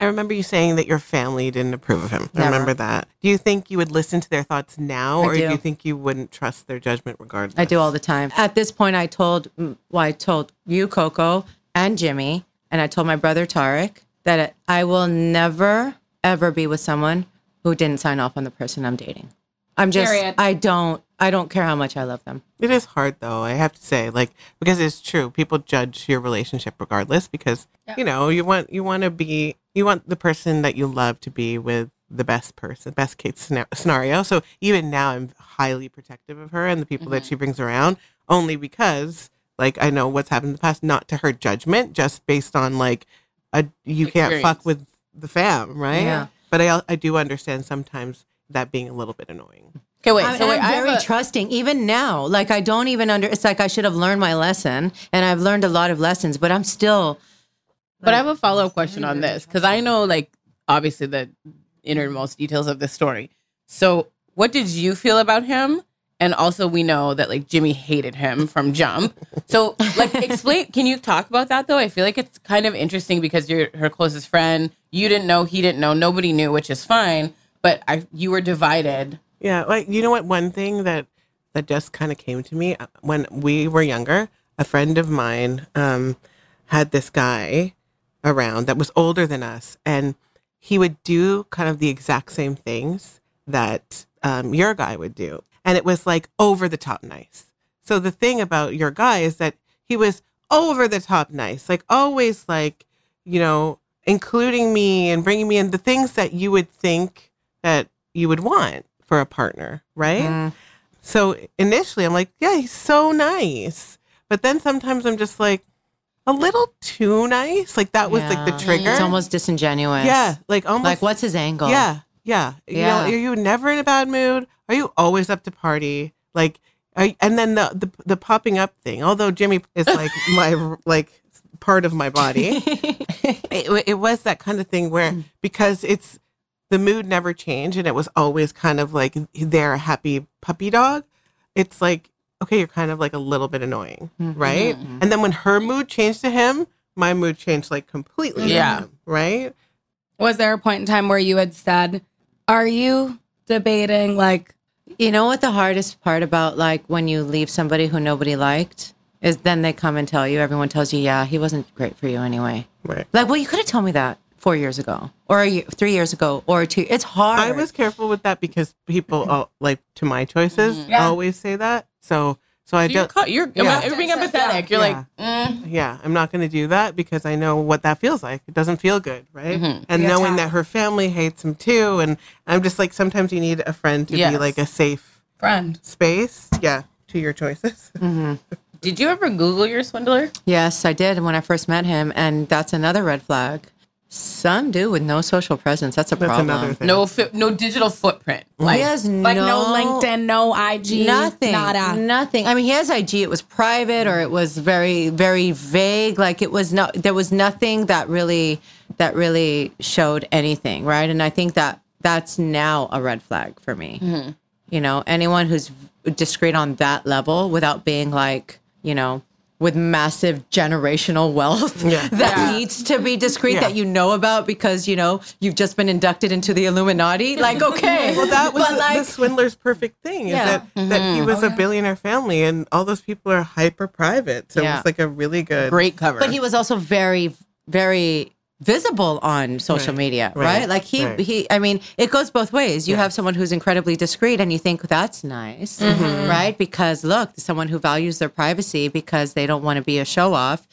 I remember you saying that your family didn't approve of him. I remember that. Do you think you would listen to their thoughts now, I or do. do. you think you wouldn't trust their judgment regardless? I do all the time. At this point, I told, mm, well, I told you, Coco, and Jimmy, and I told my brother Tarek that I will never ever be with someone who didn't sign off on the person I'm dating. I'm just, Period. I don't, I don't care how much I love them. It is hard though, I have to say, like because it's true. People judge your relationship regardless because you know you want you want to be you want the person that you love to be with the best person, best case scenario. So even now, I'm highly protective of her and the people that mm-hmm. she brings around, only because like I know what's happened in the past, not to her judgment, just based on like a you can't fuck with the fam, right? Yeah. but I I do understand sometimes that being a little bit annoying. Okay, wait. I'm, so wait, I'm very a- trusting, even now. Like I don't even under. It's like I should have learned my lesson, and I've learned a lot of lessons, but I'm still. But I have a follow up question on this because I know, like, obviously the innermost details of this story. So, what did you feel about him? And also, we know that like Jimmy hated him from jump. So, like, explain. Can you talk about that though? I feel like it's kind of interesting because you're her closest friend. You didn't know, he didn't know, nobody knew, which is fine. But I, you were divided. Yeah, like you know what? One thing that that just kind of came to me uh, when we were younger. A friend of mine um, had this guy around that was older than us, and he would do kind of the exact same things that um, your guy would do, and it was like over the top nice. So the thing about your guy is that he was over the top nice, like always like you know including me and bringing me in the things that you would think that you would want for a partner, right? Mm. So initially, I'm like, yeah, he's so nice. But then sometimes I'm just like, a little too nice. Like that was like the trigger. It's almost disingenuous. yeah, like almost Like what's his angle? Yeah, yeah. You know, are you never in a bad mood? Are you always up to party? Like, are, and then the, the the popping up thing. Although Jimmy is like my like part of my body, it, it was that kind of thing where mm. because it's the mood never changed and it was always kind of like they're a happy puppy dog. It's like okay, you're kind of like a little bit annoying, mm-hmm. right? Mm-hmm. And then when her mood changed to him, my mood changed like completely. Yeah. him, right. Was there a point in time where you had said, "Are you debating like You know what the hardest part about like when you leave somebody who nobody liked is then they come and tell you, everyone tells you, yeah, he wasn't great for you anyway. Right. Like, well, you could have told me that four years ago or a year, three years ago or two. It's hard. I was careful with that because people uh, like to my choices Yeah. always say that. So so I So you're, don't. ca- you're, Yeah. you're being empathetic. You're Yeah. like, mm. Yeah, I'm not going to do that because I know what that feels like. It doesn't feel good, right? Mm-hmm. And The knowing attack. that her family hates him too, and I'm just like sometimes you need a friend to Yes. be like a safe friend?" space. Yeah, to your choices. did you ever Google your swindler? Yes, I did when I first met him. And that's another red flag. Some do with no social presence. That's a That's problem. another thing. No, fi- no digital footprint. Like, he has Like no, no LinkedIn, no IG, Nothing. nada. Nothing. I mean, he has IG. It was private or it was very, very vague. Like it was not. There was nothing that really, that really showed anything, right? And I think that that's now a red flag for me. Mm-hmm. You know, anyone who's discreet on that level without being like, you know. With massive generational wealth Yeah. that needs to be discreet Yeah. that you know about because you know you've just been inducted into the Illuminati. Like, okay, Well, that was the, like, the swindler's perfect thing is Yeah. that, that he mm-hmm. was oh, a billionaire family and all those people are hyper private. So Yeah. it's like a really good. great cover. but he was also very very visible on social Right, media right, right, like he right. he i mean it goes both ways. You have someone who's incredibly discreet and you think that's nice mm-hmm. right? Because look someone who values their privacy because they don't want to be a show off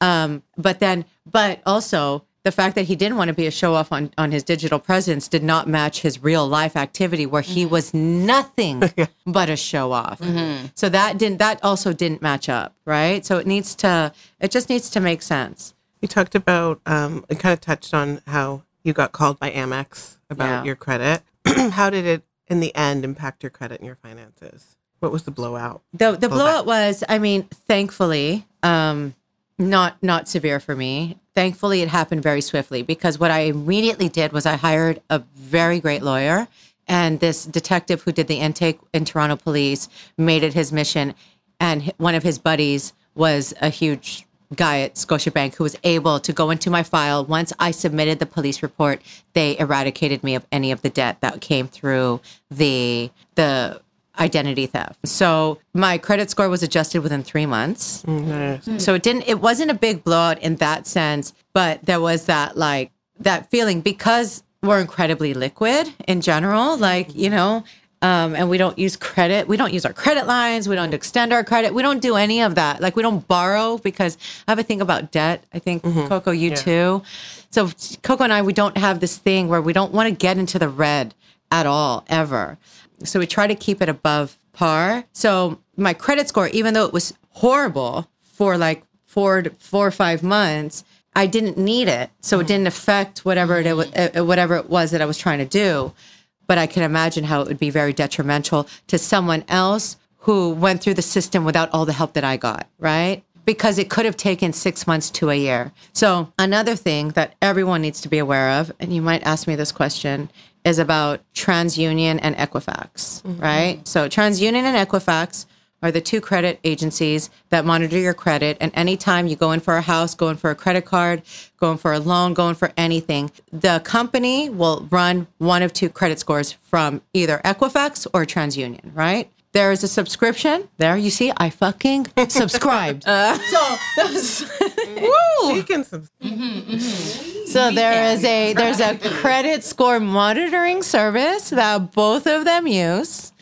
um but then but also the fact that he didn't want to be a show off on, on his digital presence did not match his real life activity where he mm-hmm. was nothing but a show off. Mm-hmm. So that didn't that also didn't match up, right? So it needs to it just needs to make sense. You talked about, um, it kind of touched on how you got called by Amex about Yeah. your credit. how did it, in the end, impact your credit and your finances? What was the blowout? The the Blow blowout was, I mean, thankfully, um, not not severe for me. Thankfully, it happened very swiftly because what I immediately did was I hired a very great lawyer, and this detective who did the intake in Toronto Police made it his mission, and one of his buddies was a huge guy at Scotiabank who was able to go into my file. Once I submitted the police report, they eradicated me of any of the debt that came through the the identity theft. So my credit score was adjusted within three months. Mm-hmm. So it didn't it wasn't a big blowout in that sense, but there was that like that feeling because we're incredibly liquid in general, like, you know, um, and we don't use credit. We don't use our credit lines. We don't extend our credit. We don't do any of that. Like we don't borrow because I have a thing about debt. I think Coco, you too. So Coco and I, we don't have this thing where we don't want to get into the red at all ever. So we try to keep it above par. So my credit score, even though it was horrible for like four four or five months, I didn't need it, so it didn't affect whatever it uh, whatever it was that I was trying to do. But I can imagine how it would be very detrimental to someone else who went through the system without all the help that I got, right? Because it could have taken six months to a year. So, another thing that everyone needs to be aware of, and you might ask me this question, is about TransUnion and Equifax, mm-hmm. right? So, TransUnion and Equifax are the two credit agencies that monitor your credit. And anytime you go in for a house, go in for a credit card, go in for a loan, go in for anything, the company will run one of two credit scores from either Equifax or TransUnion, right? There is a subscription. There, you see, I fucking subscribed. so, woo! She can sub- mm-hmm, mm-hmm. So there is a there's a credit score monitoring service that both of them use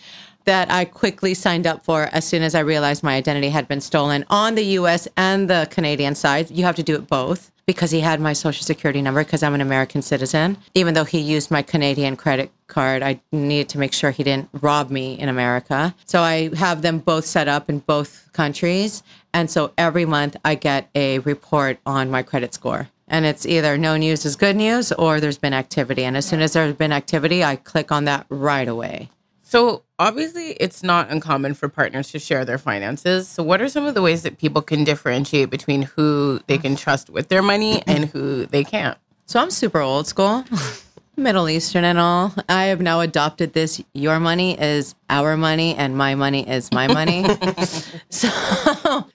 that I quickly signed up for as soon as I realized my identity had been stolen on the US and the Canadian side. You have to do it both because he had my social security number because I'm an American citizen. Even though he used my Canadian credit card, I needed to make sure he didn't rob me in America. So I have them both set up in both countries. And so every month I get a report on my credit score. And it's either no news is good news or there's been activity. And as soon as there's been activity, I click on that right away. So obviously, it's not uncommon for partners to share their finances. So, what are some of the ways that people can differentiate between who they can trust with their money and who they can't? So I'm super old school, Middle Eastern and all. I have now adopted this your money is our money and my money is my money. so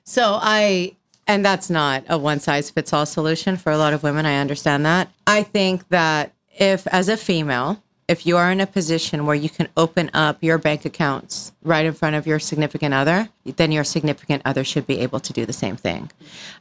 so I and that's not a one size fits all solution for a lot of women. I understand that. I think that if as a female, if you are in a position where you can open up your bank accounts right in front of your significant other, then your significant other should be able to do the same thing.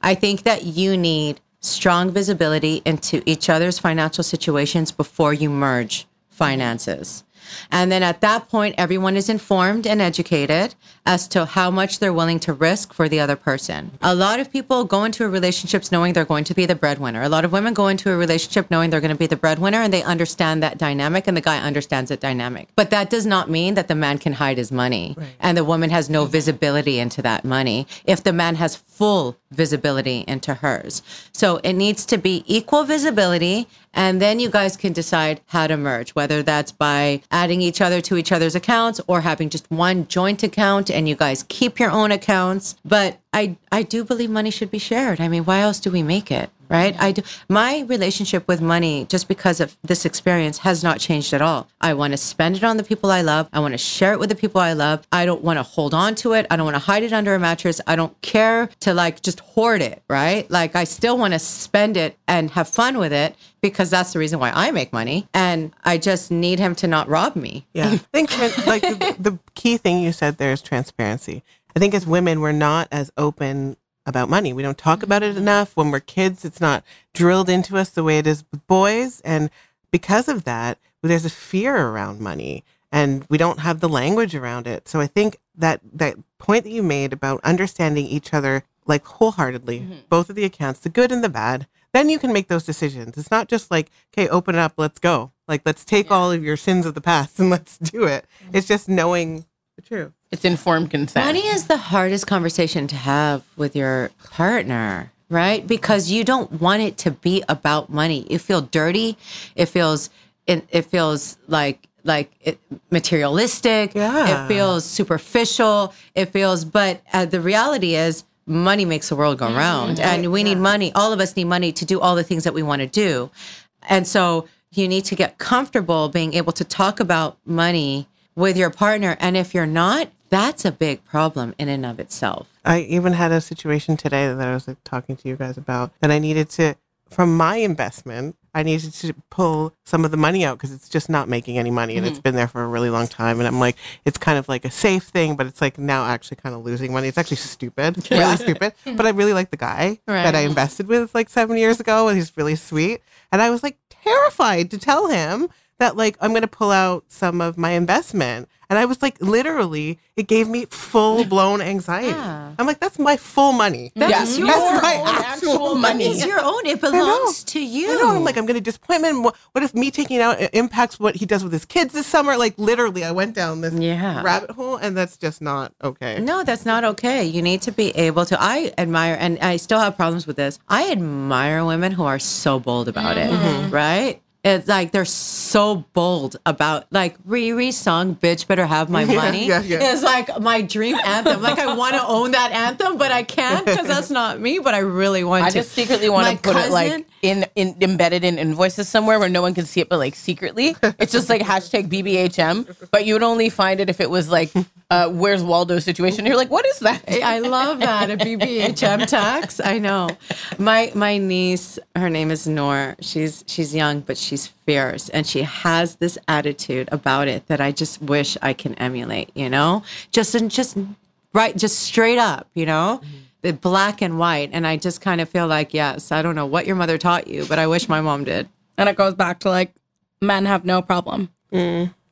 I think that you need strong visibility into each other's financial situations before you merge finances. And then at that point, everyone is informed and educated as to how much they're willing to risk for the other person. A lot of people go into relationships knowing they're going to be the breadwinner. A lot of women go into a relationship knowing they're going to be the breadwinner and they understand that dynamic and the guy understands that dynamic. But that does not mean that the man can hide his money and the woman has no mm-hmm. visibility into that money if the man has full visibility into hers. So it needs to be equal visibility and then you guys can decide how to merge, whether that's by adding each other to each other's accounts or having just one joint account and you guys keep your own accounts. But I, I do believe money should be shared. I mean, why else do we make it? Right. I do. My relationship with money, just because of this experience, has not changed at all. I want to spend it on the people I love. I want to share it with the people I love. I don't want to hold on to it. I don't want to hide it under a mattress. I don't care to like just hoard it. Right. Like I still want to spend it and have fun with it because that's the reason why I make money. And I just need him to not rob me. Yeah. I think like the, the key thing you said there is transparency. I think as women, we're not as open about money. We don't talk about it mm. enough. When we're kids, it's not drilled into us the way it is with boys. And because of that, there's a fear around money and we don't have the language around it. So I think that that point that you made about understanding each other like wholeheartedly, mm-hmm. both of the accounts, the good and the bad, then you can make those decisions. It's not just like, okay, open it up, let's go. Like let's take all of your sins of the past and let's do it. It's just knowing the truth. It's informed consent. Money is the hardest conversation to have with your partner, right? Because you don't want it to be about money. You feel dirty. It feels it, it feels like like it, materialistic. Yeah. It feels superficial. It feels but uh, the reality is money makes the world go round and we need money. All of us need money to do all the things that we want to do. And so you need to get comfortable being able to talk about money with your partner and if you're not, that's a big problem in and of itself. I even had a situation today that I was like, talking to you guys about that I needed to, from my investment, I needed to pull some of the money out because it's just not making any money and it's mm-hmm. been there for a really long time. And I'm like, it's kind of like a safe thing, but it's like now actually kind of losing money. It's actually stupid, really stupid. But I really like the guy that I invested with like seven years ago and he's really sweet. And I was like terrified to tell him that like I'm gonna pull out some of my investment. And I was like, literally, it gave me full blown anxiety. I'm like, that's my full money. That's Yes, your your my own actual actual money. It's your own. It belongs to you. I know. I'm like, I'm going to disappointment. What, what if me taking it out impacts what he does with his kids this summer? Like, literally, I went down this Yeah. rabbit hole, and that's just not okay. No, that's not okay. You need to be able to. I admire, and I still have problems with this. I admire women who are so bold about Mm-hmm. it, right? It's like they're so bold about like Riri's song "Bitch Better Have My Money." yeah, yeah. It's like my dream anthem. Like I want to own that anthem, but I can't because that's not me. But I really want I to. I just secretly want My to put it like cousin- in, in embedded in invoices somewhere where no one can see it, but like secretly. It's just like hashtag BBHM, but you would only find it if it was like, uh, "Where's Waldo?" situation. You're like, what is that? I love that a BBHM tax. I know. My my niece, her name is Nor. She's she's young, but she's fierce, and she has this attitude about it that I just wish I can emulate. You know, just and just right, just straight up. You know. The black and white, and I just kind of feel like, yes, I don't know what your mother taught you, but I wish my mom did. And it goes back to like men have no problem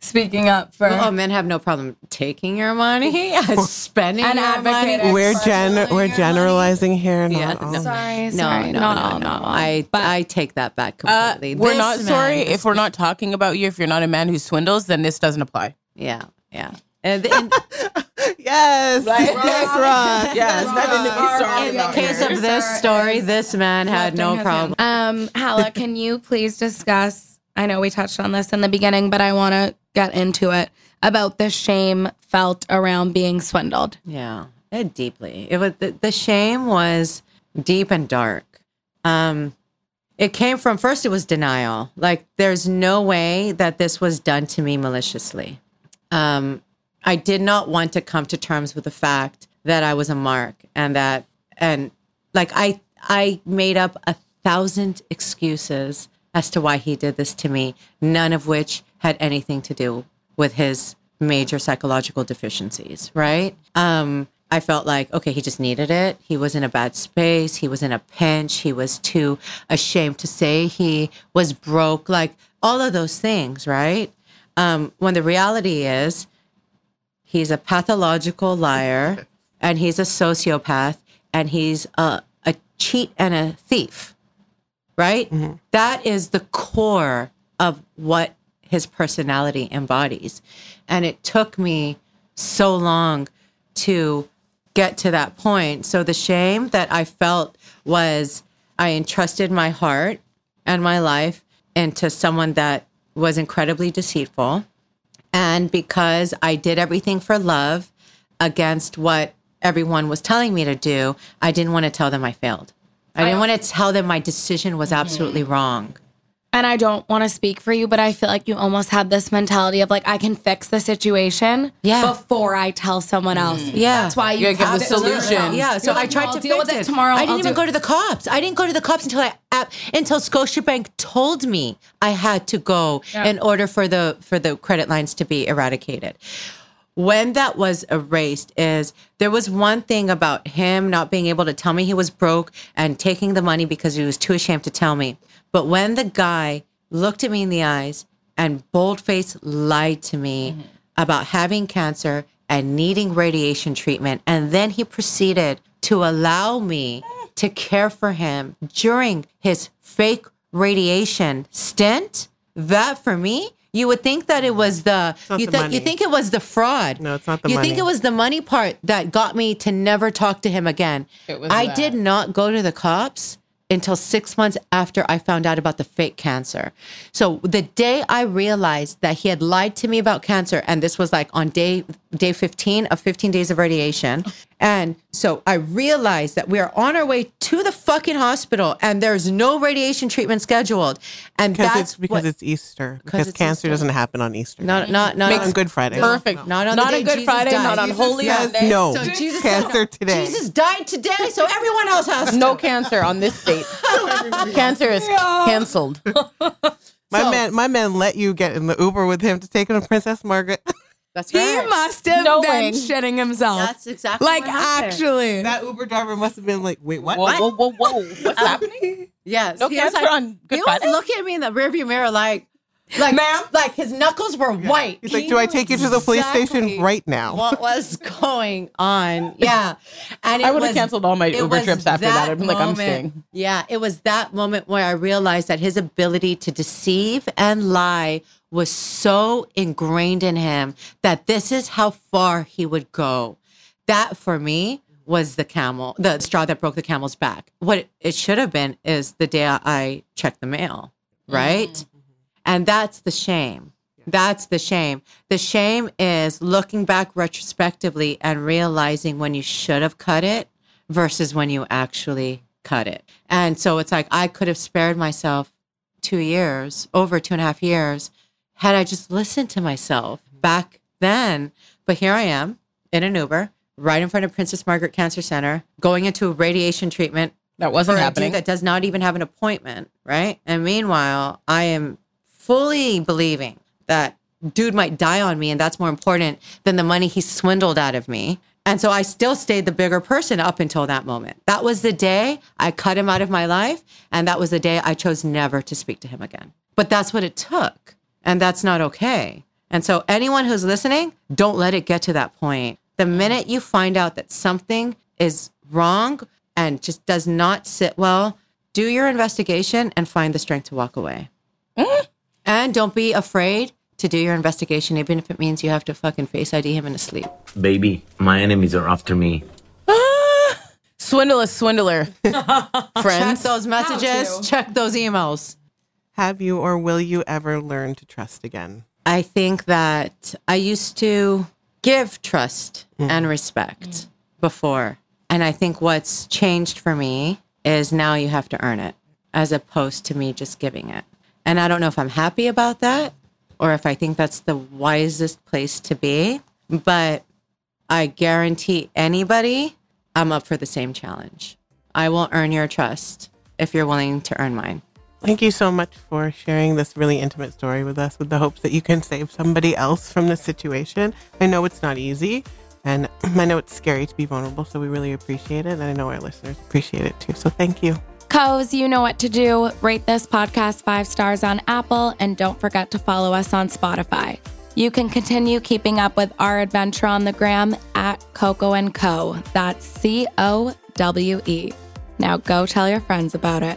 speaking up for Oh, men have no problem taking your money, spending And your money. advocating. We're gen we're money. generalizing here. Not Yeah, all. no. Sorry, No, sorry, no, not no, all, no. not. I But- I take that back Uh, completely. we're not sorry if we're not talking about you. If you're not a man who swindles, then this doesn't apply. Yeah, yeah. And, and Yes, Right. yes, Ross. Yes, nothing to be sorry in the case of this story, this man had no problem. Um, Hala, can you please discuss? I know we touched on this in the beginning, but I want to get into it about the shame felt around being swindled. Yeah, it deeply. It was the, the shame was deep and dark. Um, it came from first. It was denial. Like there's no way that this was done to me maliciously. Um, I did not want to come to terms with the fact that I was a mark and that and like I I made up a thousand excuses as to why he did this to me, none of which had anything to do with his major psychological deficiencies, right? Um I felt like okay, he just needed it. He was in a bad space, he was in a pinch, he was too ashamed to say he was broke, like all of those things, right? Um when the reality is he's a pathological liar and he's a sociopath and he's a, a cheat and a thief right? Mm-hmm. That is the core of what his personality embodies. And it took me so long to get to that point. So the shame that i felt was i entrusted my heart and my life into someone that was incredibly deceitful and because I did everything for love against what everyone was telling me to do, I didn't want to tell them I failed. I didn't want to tell them my decision was mm-hmm. absolutely wrong. And I don't want to speak for you, but I feel like you almost had this mentality of like, I can fix the situation Yeah. before I tell someone mm. else. Yeah. That's why you You gotta give the solution. Yeah, so You're I like, tried "No, to I'll deal fix with it it tomorrow. I didn't I'll even go it." to the cops. I didn't go to the cops until I ap- until Scotiabank told me I had to go in order for the for the credit lines to be eradicated. When that was erased, is there was one thing about him not being able to tell me he was broke and taking the money because he was too ashamed to tell me. But when the guy looked at me in the eyes and boldface lied to me mm-hmm. about having cancer and needing radiation treatment. And then he proceeded to allow me to care for him during his fake radiation stint. That for me, you would think that it was the, not you, the you think it was the fraud. No, it's not the money. you money. think it was the money part that got me to never talk to him again. It was I that. did not go to the cops until six months after I found out about the fake cancer. So the day I realized that he had lied to me about cancer, and this was like on day day 15 of 15 days of radiation. And so I realized that we are on our way to the fucking hospital and there's no radiation treatment scheduled. And Because that's it's because what, it's Easter. Because it's cancer Easter. doesn't happen on Easter. not not not Not on Good Friday. Perfect. Not on the not day on Good Jesus Friday, died. not on Jesus Holy Yes, Monday. no. So Jesus cancer today. Jesus died today, so everyone else has to. No cancer on this date. cancer is canceled. my So- man, my man let you get in the Uber with him to take him to Princess Margaret. That's He right. must have Knowing. been shitting himself. That's exactly like what happened. actually. that Uber driver must have been like, "Wait, what?" Whoa, whoa, whoa, whoa. What's um, happening? Yes. No he was cancer like, on Good he Friday? was looking at me in the rearview mirror like, Like, ma'am, like his knuckles were white. He's like, He "Do I take you to the police exactly station right now?" What was going on? Yeah, and I would've canceled all my Uber trips after that. I'd been like, I'm moment- staying. Yeah, it was that moment where I realized that his ability to deceive and lie was so ingrained in him that this is how far he would go. That for me was the camel, the straw that broke the camel's back. What it, it should have been is the day I checked the mail, right? Mm. And that's the shame. That's the shame. The shame is looking back retrospectively and realizing when you should have cut it versus when you actually cut it. And so it's like I could have spared myself two years, over two and a half years, had I just listened to myself mm-hmm. back then. But here I am in an Uber, right in front of Princess Margaret Cancer Center, going into a radiation treatment That wasn't happening. that does not even have an appointment, right? And meanwhile, I am fully believing that dude might die on me, and that's more important than the money he swindled out of me. And so I still stayed the bigger person up until that moment. That was the day I cut him out of my life, and that was the day I chose never to speak to him again. But that's what it took, and that's not okay. And so anyone who's listening, don't let it get to that point. The minute you find out that something is wrong and just does not sit well, do your investigation and find the strength to walk away. Mm. And don't be afraid to do your investigation, even if it means you have to fucking face ID him in his sleep. Baby, my enemies are after me. Swindle is swindler. Check Friends. those messages, check those emails. Have you or will you ever learn to trust again? I think that I used to give trust mm. and respect before. And I think what's changed for me is now you have to earn it as opposed to me just giving it. And I don't know if I'm happy about that or if I think that's the wisest place to be, but I guarantee anybody I'm up for the same challenge. I will earn your trust if you're willing to earn mine. Thank you so much for sharing this really intimate story with us with the hopes that you can save somebody else from this situation. I know it's not easy and I know it's scary to be vulnerable, so we really appreciate it. And I know our listeners appreciate it too. So thank you. Co's, you know what to do. Rate this podcast five stars on Apple and don't forget to follow us on Spotify. You can continue keeping up with our adventure on the gram at Coco and Co. That's C O W E. Now go tell your friends about it.